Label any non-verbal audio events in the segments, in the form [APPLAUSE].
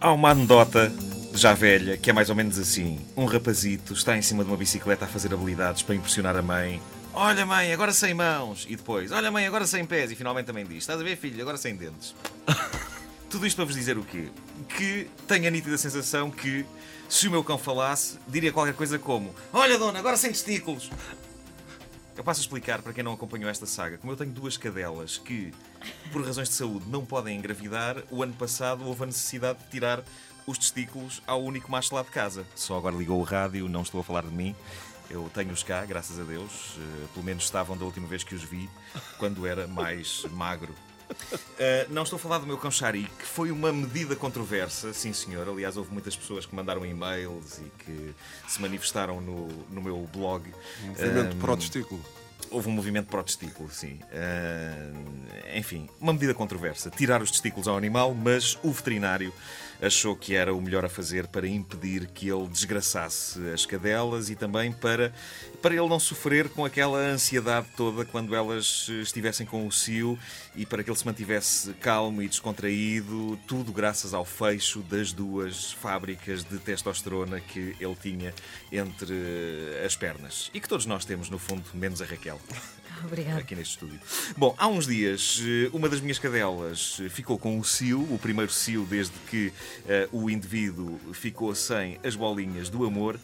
Há uma anedota já velha que é mais ou menos assim: um rapazito está em cima de uma bicicleta a fazer habilidades para impressionar a mãe. Olha, mãe, agora sem mãos. E depois, olha, mãe, agora sem pés. E finalmente também diz: Estás a ver, filho, agora sem dentes. [LAUGHS] Tudo isto para vos dizer o quê? Que tenho a nítida sensação que, se o meu cão falasse, diria qualquer coisa como: Olha, dona, agora sem testículos. Eu passo a explicar para quem não acompanhou esta saga. Como eu tenho duas cadelas que, por razões de saúde, não podem engravidar, o ano passado houve a necessidade de tirar os testículos ao único macho lá de casa. Só agora ligou o rádio, não estou a falar de mim. Eu tenho-os cá, graças a Deus. Eh, pelo menos estavam da última vez que os vi, quando era mais magro. Uh, [LAUGHS] não estou a falar do meu cão Shari, que foi uma medida controversa, sim senhor. Aliás, houve muitas pessoas que mandaram e-mails e que se manifestaram no, no meu blog. Um movimento um, pró-testículo. Houve um movimento pró-testículo, sim. Uh, enfim, uma medida controversa. Tirar os testículos ao animal, mas o veterinário achou que era o melhor a fazer para impedir que ele desgraçasse as cadelas e também para, para ele não sofrer com aquela ansiedade toda quando elas estivessem com o cio e para que ele se mantivesse calmo e descontraído, tudo graças ao fecho das duas fábricas de testosterona que ele tinha entre as pernas. E que todos nós temos, no fundo, menos a Raquel. Obrigada. Aqui neste estúdio. Bom, há uns dias, eh, uma das minhas cadelas ficou com o cio, o primeiro cio desde que uh, o indivíduo ficou sem as bolinhas do amor.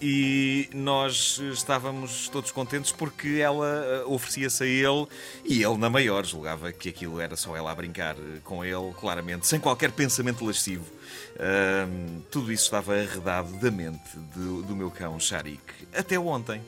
E nós estávamos todos contentes porque ela eh, oferecia-se a ele e ele, na maior, julgava que aquilo era só ela a brincar com ele, claramente, sem qualquer pensamento lascivo. Uh, tudo isso estava arredado da mente do, do meu cão Sharik. Até ontem.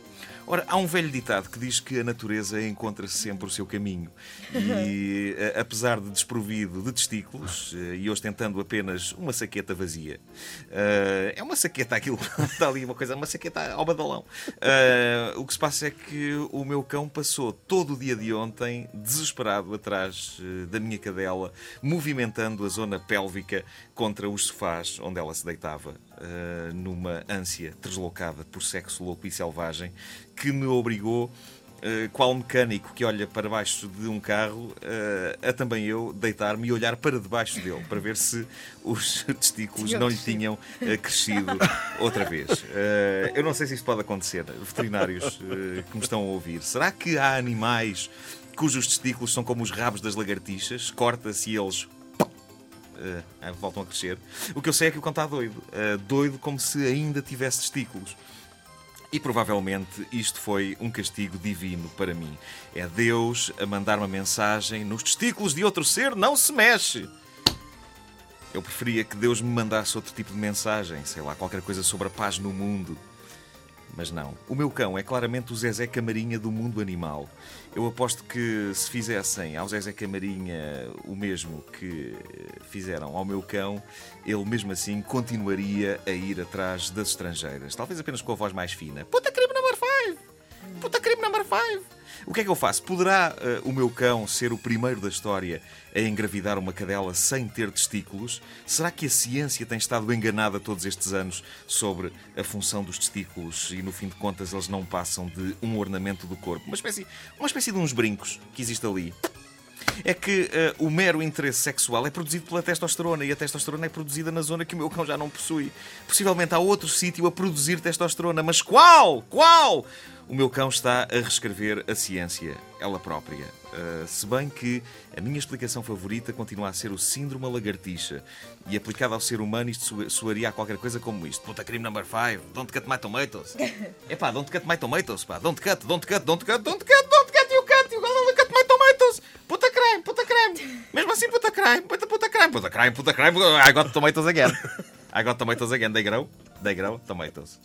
Ora, há um velho ditado que diz que a natureza encontra sempre o seu caminho. E, [LAUGHS] apesar de desprovido de testículos, eh, e ostentando apenas uma saqueta vazia, uh, é uma saqueta aquilo, está ali uma coisa, uma saqueta ao badalão. Uh, o que se passa é que o meu cão passou todo o dia de ontem desesperado atrás da minha cadela, movimentando a zona pélvica contra os sofás onde ela se deitava, uh, numa ânsia deslocada por sexo louco e selvagem, que me obrigou qual mecânico que olha para baixo de um carro, uh, a também eu deitar-me e olhar para debaixo dele para ver se os [LAUGHS] testículos não lhe tinham uh, crescido outra vez. eu não sei se isto pode acontecer. Veterinários que me estão a ouvir, será que há animais cujos testículos são como os rabos das lagartixas? Corta-se e eles uh, voltam a crescer. O que eu sei é que o cão está doido. Uh, doido como se ainda tivesse testículos. E provavelmente isto foi um castigo divino para mim. É Deus a mandar uma mensagem: nos testículos de outro ser não se mexe. Eu preferia que Deus me mandasse outro tipo de mensagem, sei lá, qualquer coisa sobre a paz no mundo. Mas não. O meu cão é claramente o Zezé Camarinha do mundo animal. Eu aposto que se fizessem ao Zezé Camarinha o mesmo que fizeram ao meu cão, ele mesmo assim continuaria a ir atrás das estrangeiras. Talvez apenas com a voz mais fina. Puta crime number 5! Puta crime number 5! O que é que eu faço? Poderá uh, o meu cão ser o primeiro da história a engravidar uma cadela sem ter testículos? Será que a ciência tem estado enganada todos estes anos sobre a função dos testículos e, no fim de contas, eles não passam de um ornamento do corpo? Uma espécie, uma espécie de uns brincos que existe ali é que uh, o mero interesse sexual é produzido pela testosterona e a testosterona é produzida na zona que o meu cão já não possui. Possivelmente há outro sítio a produzir testosterona, mas qual? Qual? O meu cão está a reescrever a ciência, ela própria. Uh, se bem que a minha explicação favorita continua a ser o síndrome lagartixa. E aplicado ao ser humano, isto soaria a qualquer coisa como isto: Puta crime number 5, don't cut my tomatoes. [LAUGHS] Epá, don't cut my tomatoes, pá, don't cut, don't cut, don't cut, don't cut, don't cut, you cut, you gotta cut my tomatoes. Puta crime, puta crime. Mesmo assim, puta crime, puta, puta crime, puta crime, puta crime. I got tomatoes again. I got tomatoes again, they grow, they grow, tomatoes.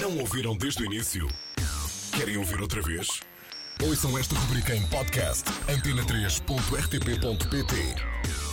Não ouviram desde o início? Querem ouvir outra vez? Ouçam esta rubrica em podcast antena3.rtp.pt